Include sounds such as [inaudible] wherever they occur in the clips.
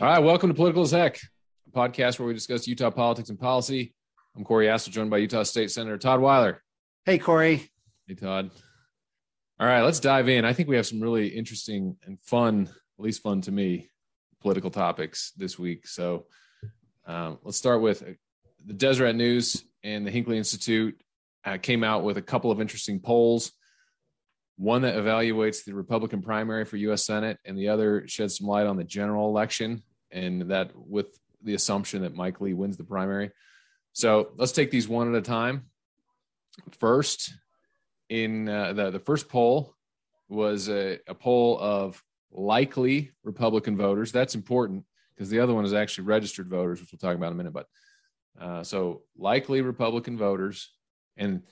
All right, welcome to Political as Heck, a podcast where we discuss Utah politics and policy. I'm Corey Assel, joined by Utah State Senator Todd Weiler. Hey, Corey. Hey, Todd. All right, let's dive in. I think we have some really interesting and fun, at least fun to me, political topics this week. So um, let's start with uh, the Deseret News and the Hinckley Institute uh, came out with a couple of interesting polls one that evaluates the Republican primary for U.S. Senate, and the other sheds some light on the general election, and that with the assumption that Mike Lee wins the primary. So let's take these one at a time. First, in uh, the the first poll was a, a poll of likely Republican voters. That's important because the other one is actually registered voters, which we'll talk about in a minute. But uh, so likely Republican voters, and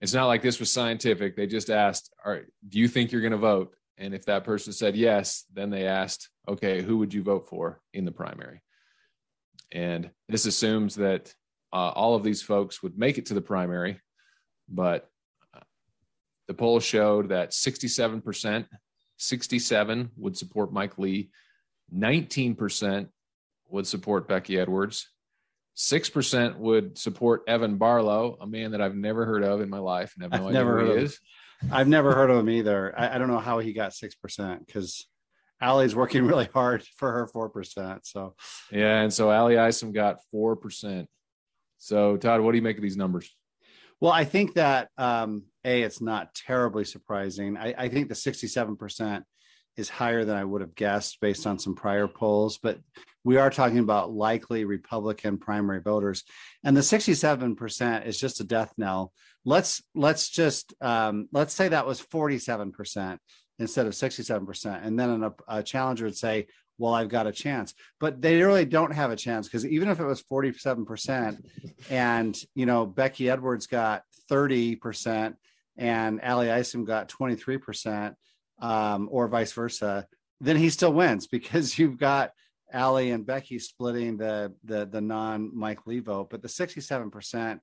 it's not like this was scientific. They just asked, "All right, do you think you're going to vote?" And if that person said yes, then they asked, "Okay, who would you vote for in the primary?" And this assumes that uh, all of these folks would make it to the primary, but uh, the poll showed that 67%, 67 would support Mike Lee, 19% would support Becky Edwards, 6% would support Evan Barlow, a man that I've never heard of in my life and have no I've idea never who heard he of is. I've never heard of him either. I, I don't know how he got 6% because Ally's working [laughs] really hard for her 4%. So, Yeah, and so Ally Isom got 4%. So, Todd, what do you make of these numbers? well, I think that, um, A, it's not terribly surprising. I, I think the 67% is higher than I would have guessed based on some prior polls, but we are talking about likely Republican primary voters, and the 67% is just a death knell. Let's let's just um, let's say that was 47% instead of 67%, and then a, a challenger would say, "Well, I've got a chance," but they really don't have a chance because even if it was 47%, and you know Becky Edwards got 30% and Ally Isom got 23%, um, or vice versa, then he still wins because you've got Ally and Becky splitting the the the non Mike Lee vote, but the 67%.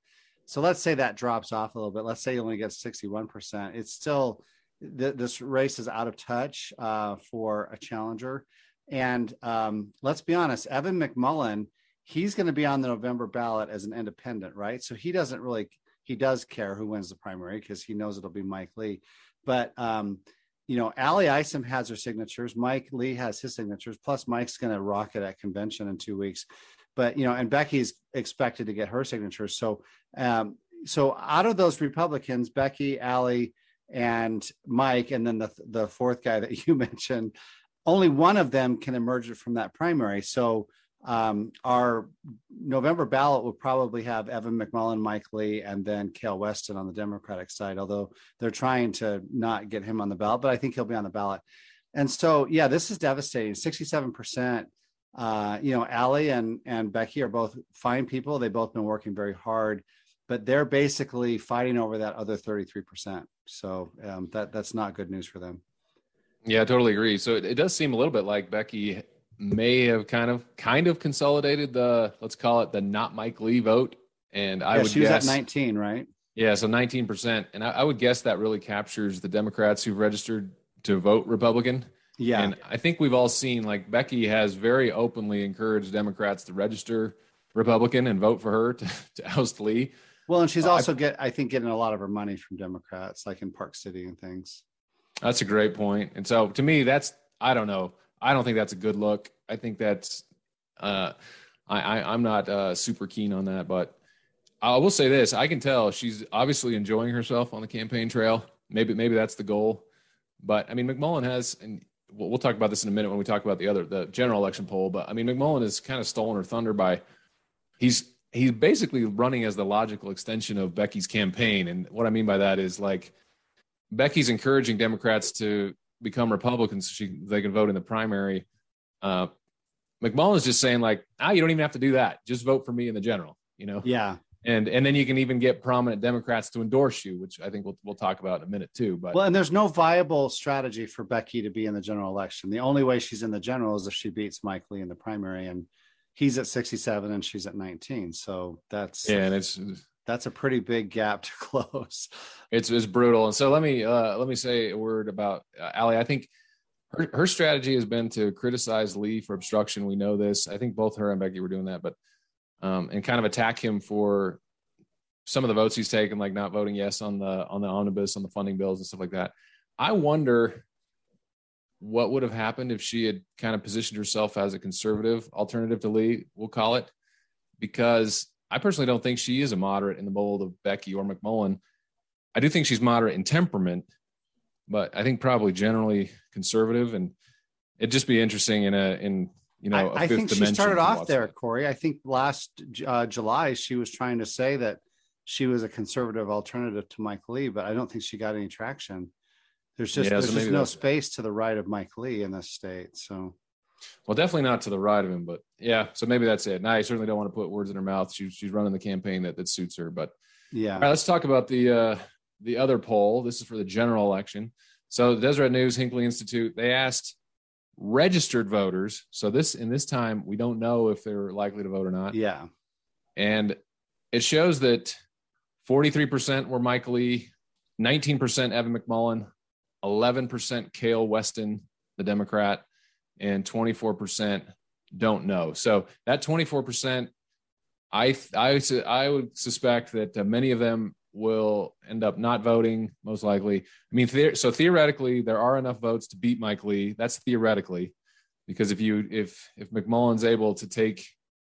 So let's say that drops off a little bit. Let's say you only get 61%. It's still th- this race is out of touch uh, for a challenger. And um, let's be honest, Evan McMullin, he's going to be on the November ballot as an independent, right? So he doesn't really he does care who wins the primary because he knows it'll be Mike Lee. But um, you know, Ally Isom has her signatures. Mike Lee has his signatures. Plus, Mike's going to rock it at convention in two weeks. But you know, and Becky's expected to get her signatures. So, um, so out of those Republicans, Becky, Ali, and Mike, and then the the fourth guy that [laughs] you mentioned, only one of them can emerge from that primary. So. Um, our November ballot will probably have Evan McMullin, Mike Lee, and then Kael Weston on the Democratic side, although they're trying to not get him on the ballot, but I think he'll be on the ballot. And so, yeah, this is devastating. 67%. Uh, you know, Ally and, and Becky are both fine people. They've both been working very hard, but they're basically fighting over that other 33%. So um, that that's not good news for them. Yeah, I totally agree. So it, it does seem a little bit like Becky may have kind of kind of consolidated the let's call it the not Mike Lee vote. And I yeah, would she was at 19, right? Yeah, so 19%. And I, I would guess that really captures the Democrats who've registered to vote Republican. Yeah. And I think we've all seen like Becky has very openly encouraged Democrats to register Republican and vote for her to, to oust Lee. Well, and she's Uh, also get I think getting a lot of her money from Democrats, like in Park City and things. That's a great point. And so to me, that's I don't know. I don't think that's a good look. I think that's uh I, I I'm not uh super keen on that, but I will say this, I can tell she's obviously enjoying herself on the campaign trail. Maybe maybe that's the goal. But I mean McMullin has and we'll, we'll talk about this in a minute when we talk about the other the general election poll, but I mean McMullin has kind of stolen her thunder by he's he's basically running as the logical extension of Becky's campaign. And what I mean by that is like Becky's encouraging Democrats to become Republicans so she they can vote in the primary. Uh, McMullin's just saying like, ah, you don't even have to do that. Just vote for me in the general. You know, Yeah. and and then you can even get prominent Democrats to endorse you, which I think we'll we'll talk about in a minute too. But Well, and there's no viable strategy for Becky to be in the general election. The only way she's in the general is if she beats Mike Lee in the primary, and he's at 67 and she's at 19. So that's yeah, and it's that's a pretty big gap to [laughs] close. it's it's brutal. And so let me uh, let me say a word about uh, Ally. I think her, her strategy has been to criticize Lee for obstruction. We know this. I think both her and Becky were doing that, but um, and kind of attack him for some of the votes he's taken, like not voting yes on the on the omnibus, on the funding bills and stuff like that. I wonder what would have happened if she had kind of positioned herself as a conservative alternative to Lee, we'll call it, because I personally don't think she is a moderate in the mold of Becky or McMullin. I do think she's moderate in temperament, but I think probably generally conservative. And it'd just be interesting in a in you know I, I think she started off there, Corey. I think last uh, July she was trying to say that she was a conservative alternative to Mike Lee, but I don't think she got any traction. There's just yeah, there's so just no space to the right of Mike Lee in this state. So well, definitely not to the right of him, but yeah. So maybe that's it. And I certainly don't want to put words in her mouth. She, she's running the campaign that, that suits her. But yeah. All right, let's talk about the uh, the other poll. This is for the general election. So the Deseret News Hinckley Institute they asked registered voters. So this in this time we don't know if they're likely to vote or not. Yeah. And it shows that 43% were Mike Lee, 19% Evan McMullin, 11% Kael Weston, the Democrat, and 24% don't know. So that 24%, I I I would suspect that uh, many of them will end up not voting, most likely. I mean, the- so theoretically, there are enough votes to beat Mike Lee. That's theoretically, because if you if if McMullin's able to take,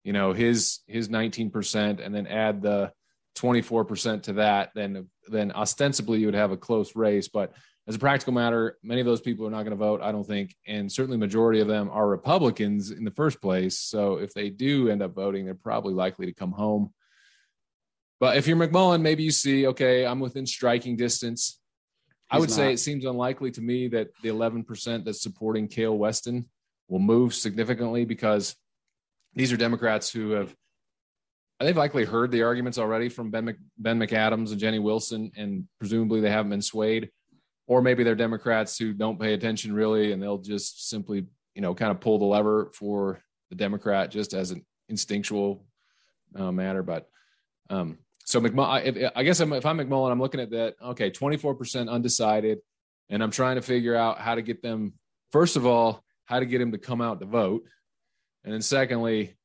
you know, his his 19% and then add the 24% to that, then then ostensibly you would have a close race. But as a practical matter, many of those people are not going to vote, I don't think, and certainly majority of them are Republicans in the first place. So if they do end up voting, they're probably likely to come home. But if you're McMullin, maybe you see, okay, I'm within striking distance. He's I would not. say it seems unlikely to me that the 11% that's supporting Kael Weston will move significantly because these are Democrats who have they've likely heard the arguments already from Ben, Mc, ben McAdams and Jenny Wilson, and presumably they haven't been swayed or maybe they're Democrats who don't pay attention really, and they'll just simply, you know, kind of pull the lever for the Democrat just as an instinctual uh, matter. But um, so McMullin, I guess if I'm McMullin, I'm looking at that. Okay, 24% undecided, and I'm trying to figure out how to get them. First of all, how to get him to come out to vote, and then secondly,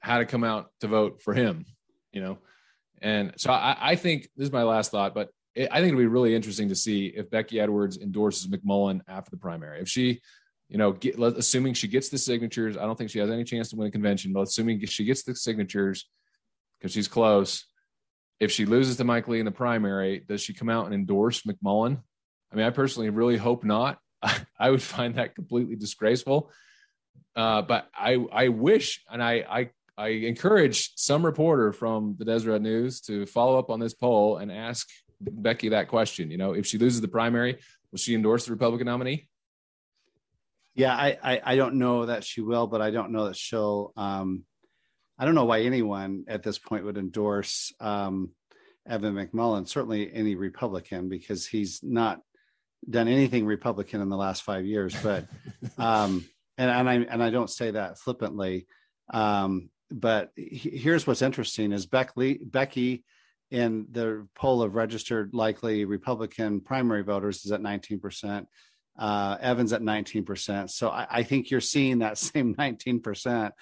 how to come out to vote for him. You know, and so I, I think this is my last thought, but I think it'll be really interesting to see if Becky Edwards endorses McMullin after the primary. If she, you know, get, assuming she gets the signatures, I don't think she has any chance to win a convention, but assuming she gets the signatures because she's close, if she loses to Mike Lee in the primary, does she come out and endorse McMullin? I mean, I personally really hope not. [laughs] I would find that completely disgraceful. Uh, but I, I wish, and I, I, I encourage some reporter from the Deseret News to follow up on this poll and ask Becky that question. You know, if she loses the primary, will she endorse the Republican nominee? Yeah, I, I, I don't know that she will, but I don't know that she'll. Um, I don't know why anyone at this point would endorse um, Evan McMullin. Certainly, any Republican because he's not done anything Republican in the last five years. But [laughs] um, and and I and I don't say that flippantly. Um, but he, here's what's interesting: is Becky Becky in the poll of registered likely Republican primary voters is at 19%. Uh, Evans at 19%. So I, I, think you're seeing that [laughs] same 19%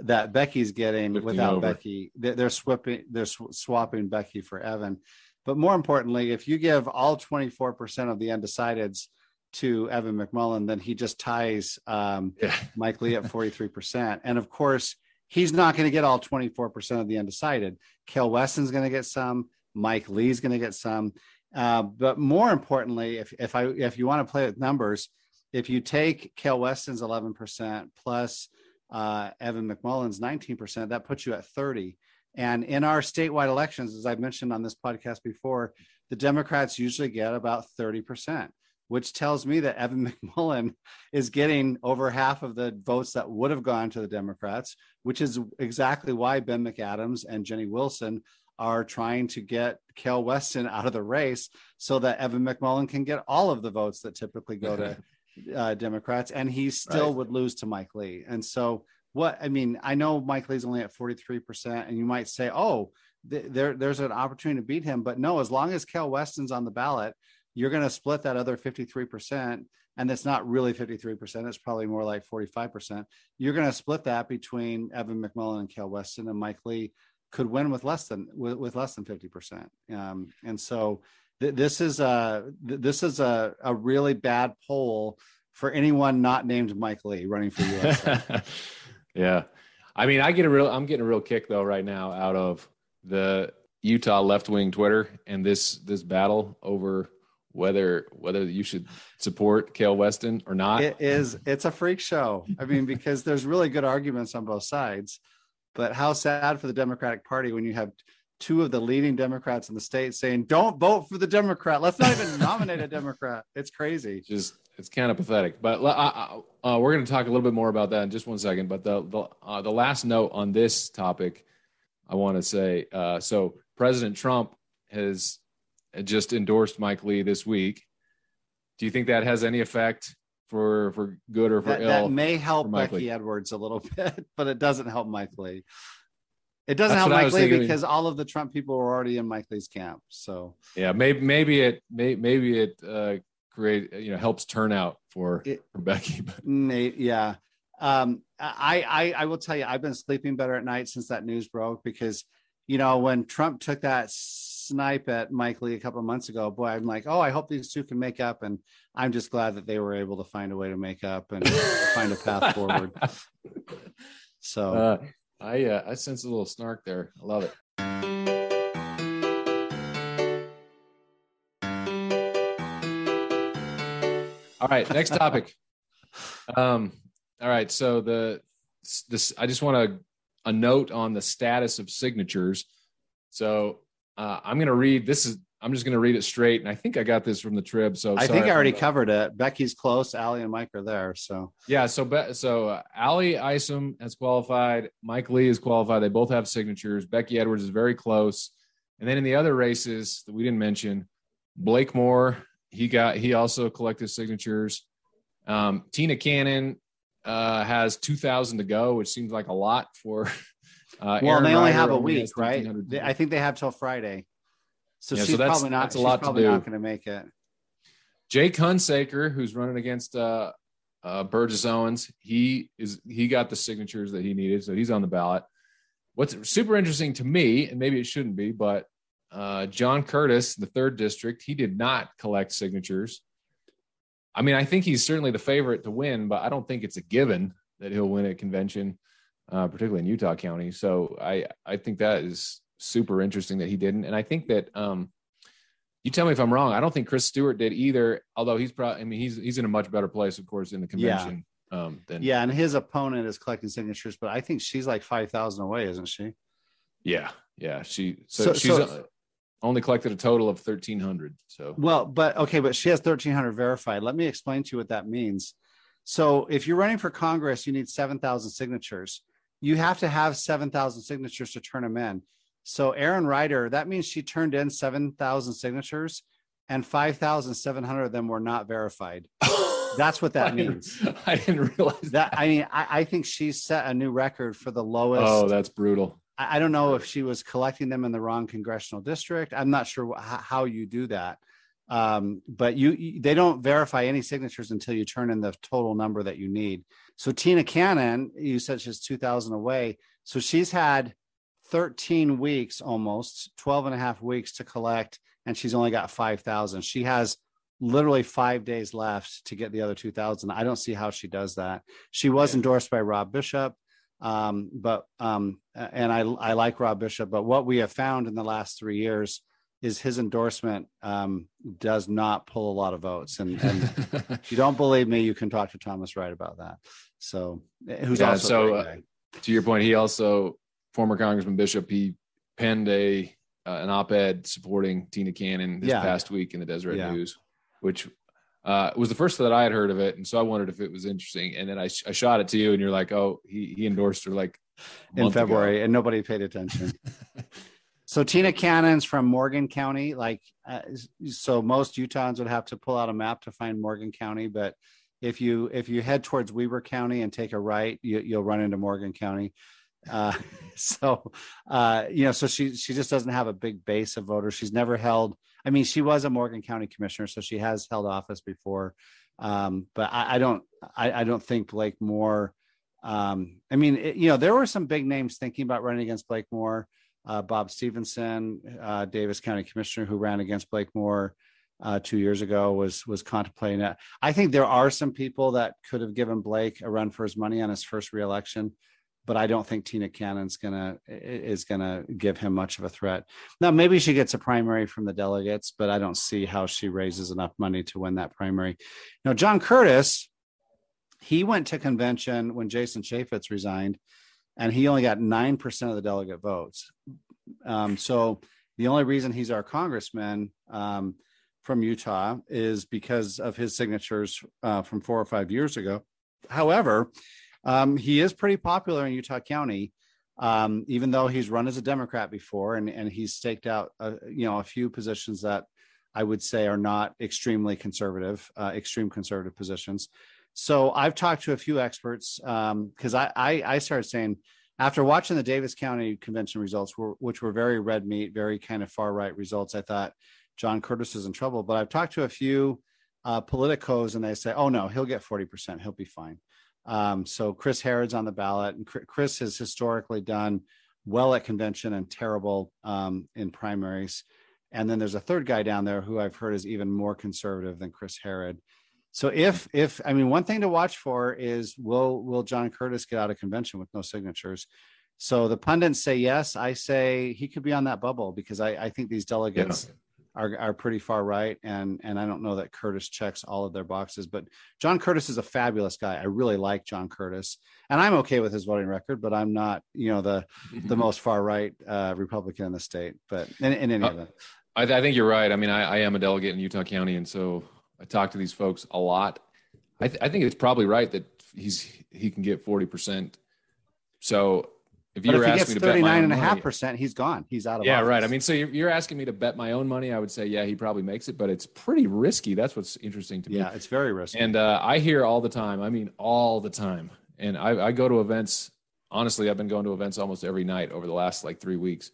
that Becky's getting without over. Becky. They're, they're swapping, they're sw- swapping Becky for Evan. But more importantly, if you give all 24% of the undecideds to Evan McMullin, then he just ties um, yeah. Mike Lee at 43%. And of course, he's not going to get all 24% of the undecided. Kael Weston's going to get some. Mike Lee's going to get some. Uh, but more importantly, if, if I if you want to play with numbers, if you take Kael Weston's 11% plus uh, Evan McMullin's 19%, that puts you at 30. And in our statewide elections, as I've mentioned on this podcast before, the Democrats usually get about 30% which tells me that Evan [laughs] McMullin is getting over half of the votes that would have gone to the Democrats, which is exactly why Ben McAdams and Jenny Wilson are trying to get Kael Weston out of the race so that Evan McMullin can get all of the votes that typically go to [laughs] uh, Democrats, and he still right. would lose to Mike Lee. And so, what I mean, I know Mike Lee's only at 43%, and you might say, oh, th- there, there's an opportunity to beat him. But no, as long as Kael Weston's on the ballot, you're going to split that other 53%, and it's not really 53%, it's probably more like 45%. You're going to split that between Evan McMullin and Kael Weston, and Mike Lee could win with less than with, with less than 50%. Um, and so th- this is a this is a, a really bad poll for anyone not named Mike Lee running for US. [laughs] yeah. I mean, I get a real I'm getting a real kick though right now out of the Utah left wing Twitter and this this battle over whether whether you should support Kael Weston or not. It is it's a freak show. I mean, because there's really good arguments on both sides. But how sad for the Democratic Party when you have two of the leading Democrats in the state saying, "Don't vote for the Democrat. Let's not even nominate a Democrat." [laughs] It's crazy. Just it's kind of pathetic. But uh, uh, we're going to talk a little bit more about that in just one second. But the the, uh, the last note on this topic, I want to say, uh, so President Trump has just endorsed Mike Lee this week. Do you think that has any effect for for good or for that, ill? That may help Becky Lee? Edwards a little [laughs] bit, but it doesn't help Mike Lee. It doesn't That's help Mike Lee thinking. because all of the Trump people were already in Mike Lee's camp. So yeah, maybe maybe it may, maybe it uh, create you know helps turnout for it, for Becky. May, yeah, um, I, I I will tell you, I've been sleeping better at night since that news broke because you know when Trump took that snipe at Mike Lee a couple of months ago, boy, I'm like, oh, I hope these two can make up, and I'm just glad that they were able to find a way to make up and find a path [laughs] forward. So uh, I uh, I sense a little snark there. I love it. All right, next topic. [laughs] Um, all right, so the this I just want to a note on the status of signatures. So uh, I'm going to read. This is I'm just going to read it straight, and I think I got this from the Trib. So I think I already covered it. Becky's close. Ally and Mike are there. So yeah. So Be- so uh, Ally Isom has qualified. Mike Lee is qualified. They both have signatures. Becky Edwards is very close. And then in the other races that we didn't mention, Blake Moore he got he also collected signatures. Um, Tina Cannon uh, has two thousand to go, which seems like a lot for. Uh, well, Erin they only Ryder have a week, right? I think they have till Friday, so yeah, she's so probably not. That's a lot probably not going to make it. Jake Hunsaker, who's running against uh, uh, Burgess Owens, he is he got the signatures that he needed, so he's on the ballot. What's super interesting to me, and maybe it shouldn't be, but uh, John Curtis, the third district, he did not collect signatures. I mean, I think he's certainly the favorite to win, but I don't think it's a given that he'll win a convention, uh, particularly in Utah County. So I, I think that is super interesting that he didn't. And I think that, um, you tell me if I'm wrong. I don't think Chris Stewart did either. Although he's probably, I mean, he's he's in a much better place, of course, in the convention. Yeah. Um, than, yeah, and his opponent is collecting signatures, but I think she's like five thousand away, isn't she? Yeah, yeah. She so, so she's so, only collected a total of 1300 so well but okay but she has 1300 verified let me explain to you what that means so if you're running for congress you need 7000 signatures you have to have 7000 signatures to turn them in so Erin Ryder that means she turned in 7000 signatures and 5700 of them were not verified [laughs] that's what that I means [laughs] i didn't realize that, that. i mean I, I think she set a new record for the lowest oh that's brutal I don't know if she was collecting them in the wrong congressional district. I'm not sure how you do that. Um, but you, they don't verify any signatures until you turn in the total number that you need. So Tina Cannon, you said she's 2000 away. So she's had 13 weeks, almost 12 and a half weeks to collect, and she's only got 5,000. She has literally five days left to get the other 2000. I don't see how she does that. She was endorsed by Rob Bishop. Um, but um, and I I like Rob Bishop, but what we have found in the last three years is his endorsement um, does not pull a lot of votes. And, and [laughs] if you don't believe me, you can talk to Thomas Wright about that. So who's yeah, also so uh, to your point, he also former Congressman Bishop he penned a uh, an op-ed supporting Tina Cannon this yeah. past week in the Deseret yeah. News, which uh, was the first that I had heard of it, and so I wondered if it was interesting. And then I, I shot it to you, and you're like, "Oh, he he endorsed her like in February," ago. and nobody paid attention. [laughs] so Tina Cannon's from Morgan County, like uh, so most Utahns would have to pull out a map to find Morgan County, but if you if you head towards Weber County and take a right, you, will run into Morgan County. Uh, [laughs] so uh, you know, so she she just doesn't have a big base of voters. She's never held I mean, she was a Morgan County commissioner, so she has held office before. Um, but I, I don't, I, I, don't think Blake Moore. Um, I mean, it, you know, there were some big names thinking about running against Blake Moore. Uh, Bob Stevenson, uh, Davis County Commissioner, who ran against Blake Moore uh, two years ago, was was contemplating it. I think there are some people that could have given Blake a run for his money on his first reelection but I don't think Tina Cannon's gonna is gonna give him much of a threat. Now maybe she gets a primary from the delegates, but I don't see how she raises enough money to win that primary. Now John Curtis, he went to convention when Jason Chaffetz resigned, and he only got nine percent of the delegate votes. Um, so the only reason he's our congressman um, from Utah is because of his signatures uh, from four or five years ago. However, um, he is pretty popular in Utah County, um, even though he's run as a Democrat before, and and he's staked out a, you know a few positions that I would say are not extremely conservative, uh, extreme conservative positions. So I've talked to a few experts because um, I, I, I started saying after watching the Davis County convention results, were, which were very red meat, very kind of far right results, I thought John Curtis is in trouble. But I've talked to a few uh, politicos, and they say, "Oh no, he'll get forty percent. He'll be fine." Um, so Chris Herrod's on the ballot, and Chris has historically done well at convention and terrible um, in primaries. And then there's a third guy down there who I've heard is even more conservative than Chris Herrod. So if if I mean one thing to watch for is will will John Curtis get out of convention with no signatures? So the pundits say yes. I say he could be on that bubble because I, I think these delegates yeah. are, are pretty far right. And and I don't know that Curtis checks all of their boxes but John Curtis is a fabulous guy. I really like John Curtis. And I'm okay with his voting record but I'm not you know the the [laughs] most far right uh, Republican in the state but in, in any uh, event. I, I, think you're right. I mean I, I, am a delegate in Utah County. And so I talk to these folks a lot I, th- I think it's probably right that he's he can get 40 percent so if you but were if he gets 39 and a half percent, he's gone. He's out of Yeah, office. right. I mean, so you're, you're, asking me to bet my own money. I would say, yeah, he probably makes it, but it's pretty risky. That's what's interesting to me. Yeah, it's very risky. And uh, I hear all the time. I mean, all the time. And I, I go to events. Honestly, I've been going to events almost every night over the last like three weeks,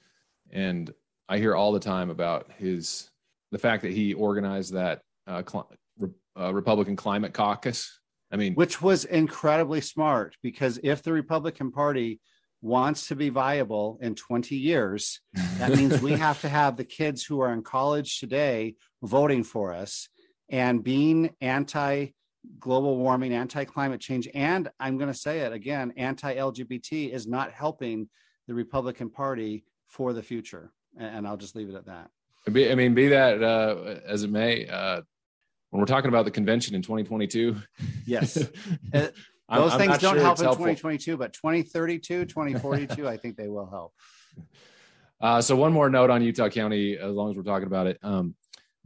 and I hear all the time about his the fact that he organized that uh, cl- uh, Republican Climate Caucus. I mean, which was incredibly smart because if the Republican Party wants to be viable in 20 years, that means we [laughs] have to have the kids who are in college today voting for us and being anti global warming, anti climate change, and I'm going to say it again anti LGBT is not helping the Republican Party for the future. And I'll just leave it at that. I mean, be that uh, as it may, uh, when we're talking about the convention in 2022, yes, [laughs] uh, those I'm, things I'm don't sure help in helpful. 2022, but 2032, 2042, I think they will help. [laughs] Uh, so one more note on Utah County, as long as we're talking about it. Um,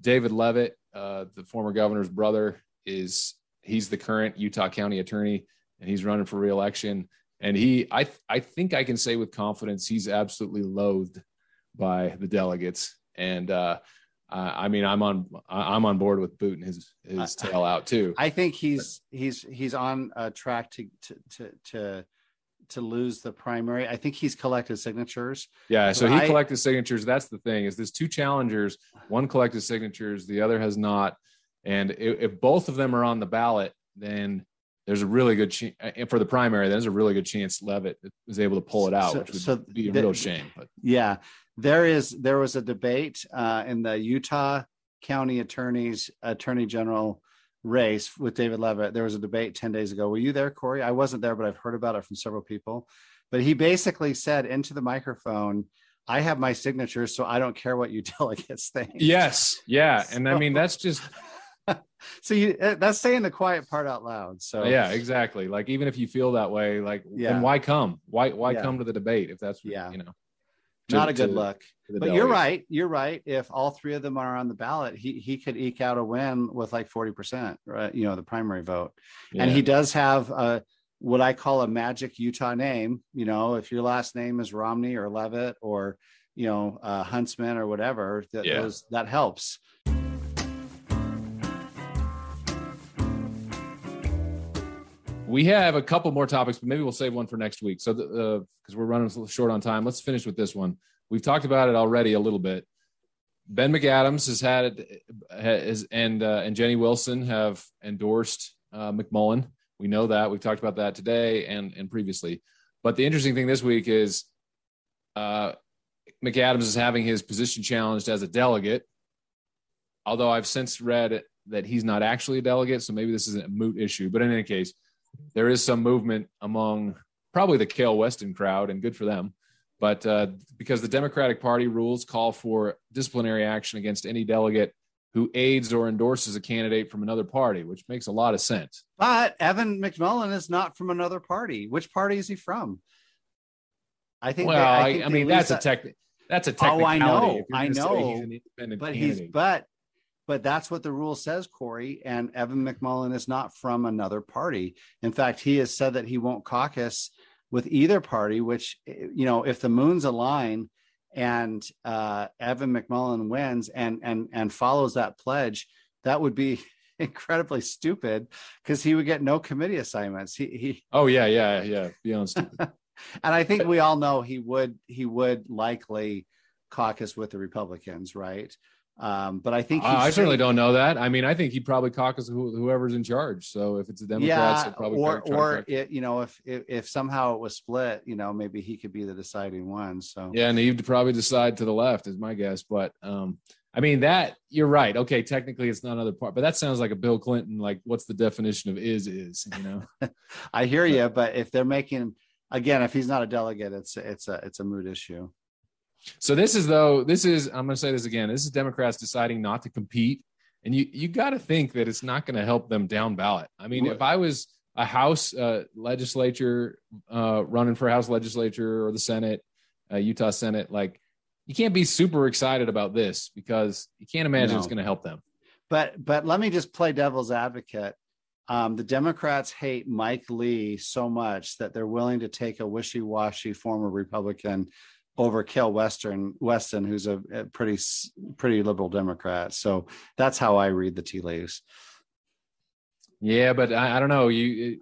David Leavitt, uh, the former governor's brother, is he's the current Utah County attorney, and he's running for reelection. And he, I, I think I can say with confidence, he's absolutely loathed by the delegates. And uh, uh, I mean, I'm on I'm on board with booting his his tail out too. I think he's he's he's on a track to to to to, to lose the primary. I think he's collected signatures. Yeah, so he I, collected signatures. That's the thing is there's two challengers. One collected signatures, the other has not. And if, if both of them are on the ballot, then there's a really good chance for the primary. There's a really good chance Leavitt is able to pull it out, so, which would so be a the, real shame. But yeah, there is there was a debate uh, in the Utah County Attorney's Attorney General race with David Leavitt. There was a debate 10 days ago. Were you there, Corey? I wasn't there, but I've heard about it from several people. But he basically said into the microphone, I have my signature, so I don't care what you [laughs] delegates think. Yes. Yeah. And I mean, that's just. [laughs] so you uh, that's saying the quiet part out loud so yeah exactly like even if you feel that way like yeah. then why come why why yeah. come to the debate if that's what, yeah you know to, not a good to, look. To but you're right. You're right. If all three of them are on the ballot, he he could eke out a win with like forty percent, right? You know, the primary vote, yeah. and he does have a what I call a magic Utah name. You know, if your last name is Romney or Leavitt or you know uh, Huntsman or whatever, that yeah. those, that helps. We have a couple more topics, but maybe we'll save one for next week. So, because uh, we're running short on time, let's finish with this one. We've talked about it already a little bit. Ben McAdams has had has and uh, and Jenny Wilson have endorsed uh, McMullin. We know that we've talked about that today and and previously. But the interesting thing this week is uh, McAdams is having his position challenged as a delegate. Although I've since read that he's not actually a delegate, so maybe this is a moot issue. But in any case, there is some movement among probably the Kael Weston crowd, and good for them. But uh, because the Democratic Party rules call for disciplinary action against any delegate who aids or endorses a candidate from another party, which makes a lot of sense. But Evan McMullin is not from another party. Which party is he from? I think. Well, they, I, think I mean, that's a tech. That's a technicality. Oh, I know, I know. He's but candidate. he's but but that's what the rule says, Corey. And Evan McMullin is not from another party. In fact, he has said that he won't caucus with either party. Which you know, if the moons align and uh, Evan McMullin wins and and and follows that pledge, that would be [laughs] incredibly stupid because he would get no committee assignments. He, he [laughs] oh yeah yeah yeah beyond stupid. [laughs] and I think we all know he would he would likely caucus with the Republicans, right? Um, but I think uh, I certainly don't know that. I mean, I think he'd probably caucus who, whoever's in charge. So if it's a Democrats, yeah, or or it, you know, if, if, if somehow it was split, you know, maybe he could be the deciding one. So yeah, and he'd probably decide to the left, is my guess. But um, I mean, that you're right. Okay, technically it's not another part, but that sounds like a Bill Clinton. Like, what's the definition of is is? You know, [laughs] I hear but, you, but if they're making again, if he's not a delegate, it's it's a it's a mood issue. So this is though this is I'm going to say this again. This is Democrats deciding not to compete, and you you got to think that it's not going to help them down ballot. I mean, if I was a House uh, legislature uh, running for House legislature or the Senate, uh, Utah Senate, like you can't be super excited about this because you can't imagine no. it's going to help them. But but let me just play devil's advocate. Um, the Democrats hate Mike Lee so much that they're willing to take a wishy-washy former Republican over Kael Weston, Weston, who's a, a, pretty pretty liberal Democrat. So that's how I read the tea leaves. Yeah, but I, I don't know. You,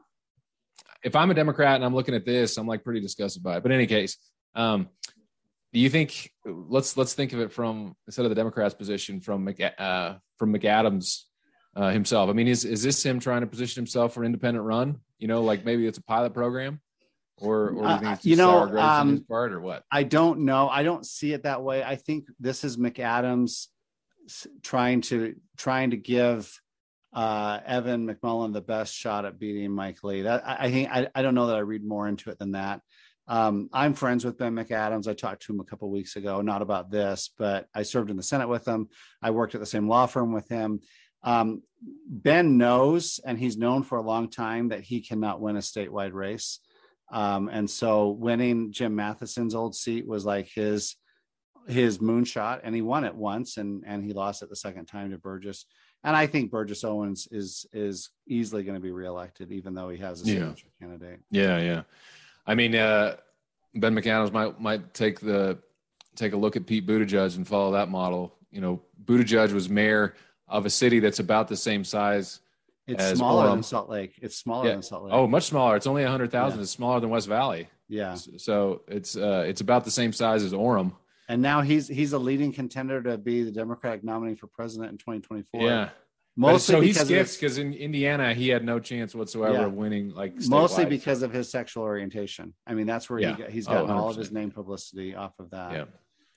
if I'm a Democrat and I'm looking at this, I'm like pretty disgusted by it. But in any case, um, do you think let's let's think of it from instead of the Democrats' position from uh, from McAdams uh, himself? I mean, is is this him trying to position himself for independent run? You know, like maybe it's a pilot program, or or uh, you know, um, his part, or what? I don't know. I don't see it that way. I think this is McAdams trying to trying to give uh, Evan McMullin the best shot at beating Mike Lee. That I, I think I, I don't know that I read more into it than that. Um, I'm friends with Ben McAdams. I talked to him a couple weeks ago, not about this, but I served in the Senate with him. I worked at the same law firm with him. Um, ben knows, and he's known for a long time, that he cannot win a statewide race. Um, and so winning Jim Matheson's old seat was like his his moonshot, and he won it once, and and he lost it the second time to Burgess. And I think Burgess Owens is is easily going to be reelected, even though he has a signature yeah. candidate. Yeah, yeah. I mean, uh, Ben McAdams might might take the take a look at Pete Buttigieg and follow that model. You know, Buttigieg was mayor of a city that's about the same size. It's smaller than Salt Lake. It's smaller yeah. than Salt Lake. Oh, much smaller. It's only hundred thousand. Yeah. It's smaller than West Valley. Yeah. So it's uh, it's about the same size as Orem. And now he's he's a leading contender to be the Democratic nominee for president in 2024. Yeah. Mostly so he skips because in Indiana he had no chance whatsoever yeah. of winning. Like mostly because of his sexual orientation. I mean, that's where he got, he's gotten oh, all of his name publicity off of that.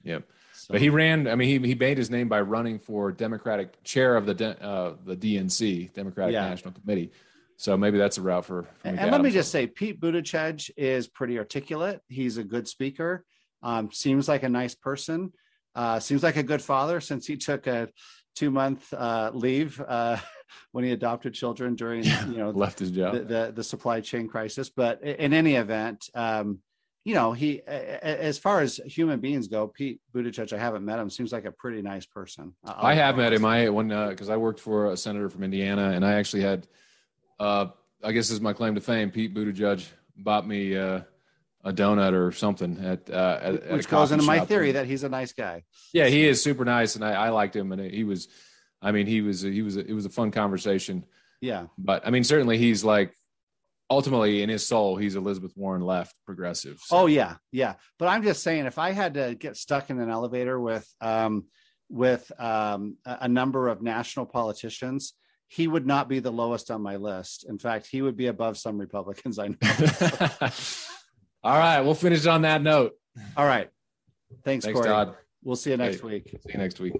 Yeah, yeah. So. But he ran. I mean, he he made his name by running for Democratic chair of the uh, the DNC, Democratic yeah. National Committee. So maybe that's a route for. for and let me just say, Pete Buttigieg is pretty articulate. He's a good speaker. Um, seems like a nice person. Uh, seems like a good father since he took a two month uh, leave uh, [laughs] when he adopted children during [laughs] you know left his job the, the, the supply chain crisis. But in any event, um, you know he as far as human beings go, Pete Buttigieg, I haven't met him. Seems like a pretty nice person. I'll i have met him. I when because uh, I worked for a senator from Indiana, and I actually had, uh, I guess this is my claim to fame. Pete Buttigieg bought me uh, a donut or something at, uh, at which goes into my theory that he's a nice guy. Yeah, he is super nice, and I, I liked him, and he was, I mean, he was he was it was a fun conversation. Yeah, but I mean, certainly he's like ultimately in his soul, he's Elizabeth Warren left progressive. So. Oh yeah, yeah. But I'm just saying, if I had to get stuck in an elevator with, um, with um, a, number of national politicians, he would not be the lowest on my list. In fact, he would be above some Republicans I know. [laughs] All right, we'll finish on that note. All right. Thanks, Thanks, Corey. Todd. We'll see you next Hey. week. See you next week.